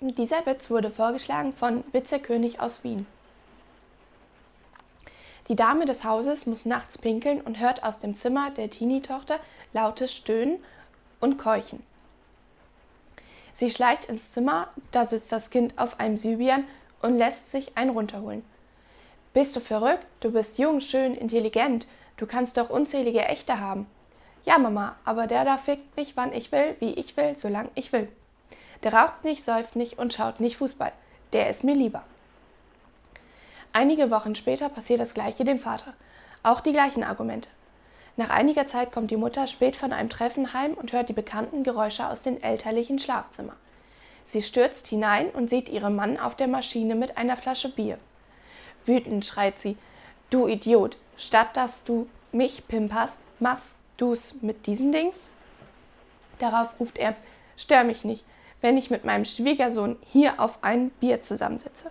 Dieser Witz wurde vorgeschlagen von Witzekönig aus Wien. Die Dame des Hauses muss nachts pinkeln und hört aus dem Zimmer der Teenie-Tochter lautes Stöhnen und Keuchen. Sie schleicht ins Zimmer, da sitzt das Kind auf einem Sybian und lässt sich einen runterholen. Bist du verrückt? Du bist jung, schön, intelligent. Du kannst doch unzählige Echte haben. Ja, Mama, aber der da fickt mich, wann ich will, wie ich will, solange ich will. Der raucht nicht, säuft nicht und schaut nicht Fußball. Der ist mir lieber. Einige Wochen später passiert das gleiche dem Vater. Auch die gleichen Argumente. Nach einiger Zeit kommt die Mutter spät von einem Treffen heim und hört die bekannten Geräusche aus dem elterlichen Schlafzimmer. Sie stürzt hinein und sieht ihren Mann auf der Maschine mit einer Flasche Bier. Wütend schreit sie: Du Idiot, statt dass du mich pimperst, machst du's mit diesem Ding? Darauf ruft er: Stör mich nicht, wenn ich mit meinem Schwiegersohn hier auf ein Bier zusammensitze.